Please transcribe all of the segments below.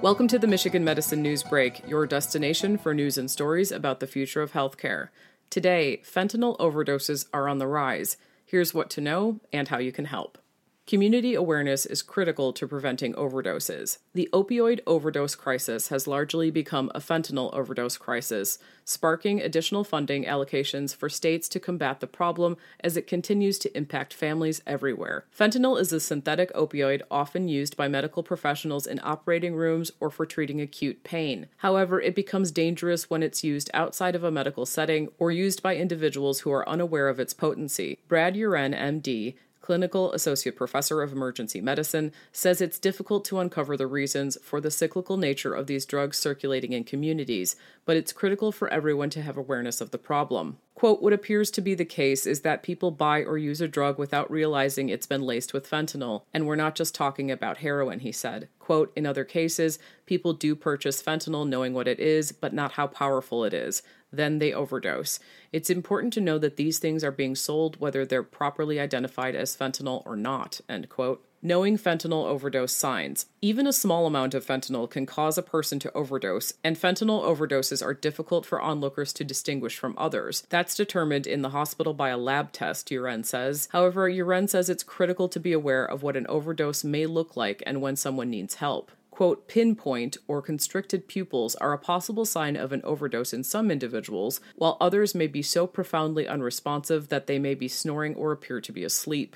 Welcome to the Michigan Medicine News Break, your destination for news and stories about the future of healthcare. Today, fentanyl overdoses are on the rise. Here's what to know and how you can help. Community awareness is critical to preventing overdoses. The opioid overdose crisis has largely become a fentanyl overdose crisis, sparking additional funding allocations for states to combat the problem as it continues to impact families everywhere. Fentanyl is a synthetic opioid often used by medical professionals in operating rooms or for treating acute pain. However, it becomes dangerous when it's used outside of a medical setting or used by individuals who are unaware of its potency. Brad Uren, MD, clinical associate professor of emergency medicine, says it's difficult to uncover the reasons for the cyclical nature of these drugs circulating in communities, but it's critical for everyone to have awareness of the problem. Quote, what appears to be the case is that people buy or use a drug without realizing it's been laced with fentanyl, and we're not just talking about heroin, he said. Quote, in other cases, people do purchase fentanyl knowing what it is, but not how powerful it is then they overdose. It's important to know that these things are being sold whether they're properly identified as fentanyl or not. End quote. Knowing fentanyl overdose signs. Even a small amount of fentanyl can cause a person to overdose, and fentanyl overdoses are difficult for onlookers to distinguish from others. That's determined in the hospital by a lab test, Uren says. However, Uren says it's critical to be aware of what an overdose may look like and when someone needs help quote, pinpoint or constricted pupils are a possible sign of an overdose in some individuals, while others may be so profoundly unresponsive that they may be snoring or appear to be asleep.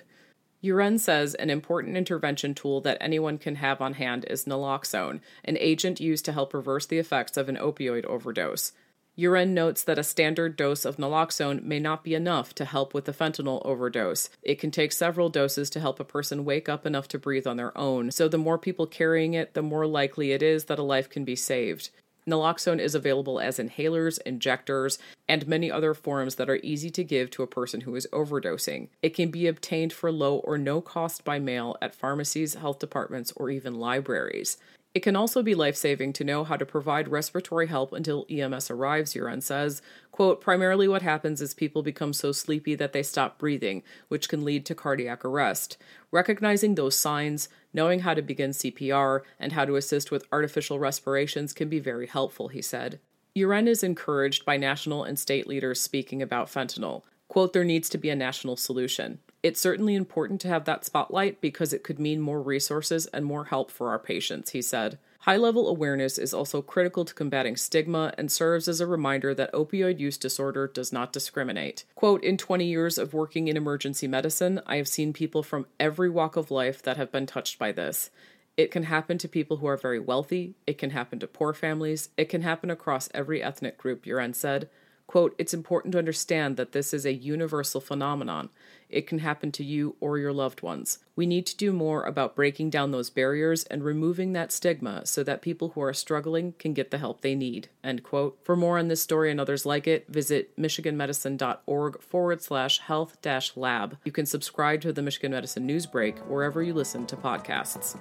Uren says an important intervention tool that anyone can have on hand is naloxone, an agent used to help reverse the effects of an opioid overdose. Uren notes that a standard dose of naloxone may not be enough to help with the fentanyl overdose. It can take several doses to help a person wake up enough to breathe on their own, so the more people carrying it, the more likely it is that a life can be saved. Naloxone is available as inhalers, injectors, and many other forms that are easy to give to a person who is overdosing. It can be obtained for low or no cost by mail at pharmacies, health departments, or even libraries. It can also be life saving to know how to provide respiratory help until EMS arrives, Uren says. Quote, primarily what happens is people become so sleepy that they stop breathing, which can lead to cardiac arrest. Recognizing those signs, knowing how to begin CPR, and how to assist with artificial respirations can be very helpful, he said. Uren is encouraged by national and state leaders speaking about fentanyl. Quote, there needs to be a national solution. It's certainly important to have that spotlight because it could mean more resources and more help for our patients, he said. High level awareness is also critical to combating stigma and serves as a reminder that opioid use disorder does not discriminate. Quote In 20 years of working in emergency medicine, I have seen people from every walk of life that have been touched by this. It can happen to people who are very wealthy, it can happen to poor families, it can happen across every ethnic group, Uren said. Quote, it's important to understand that this is a universal phenomenon. It can happen to you or your loved ones. We need to do more about breaking down those barriers and removing that stigma so that people who are struggling can get the help they need. End quote. For more on this story and others like it, visit michiganmedicine.org forward slash health dash lab. You can subscribe to the Michigan Medicine News Break wherever you listen to podcasts.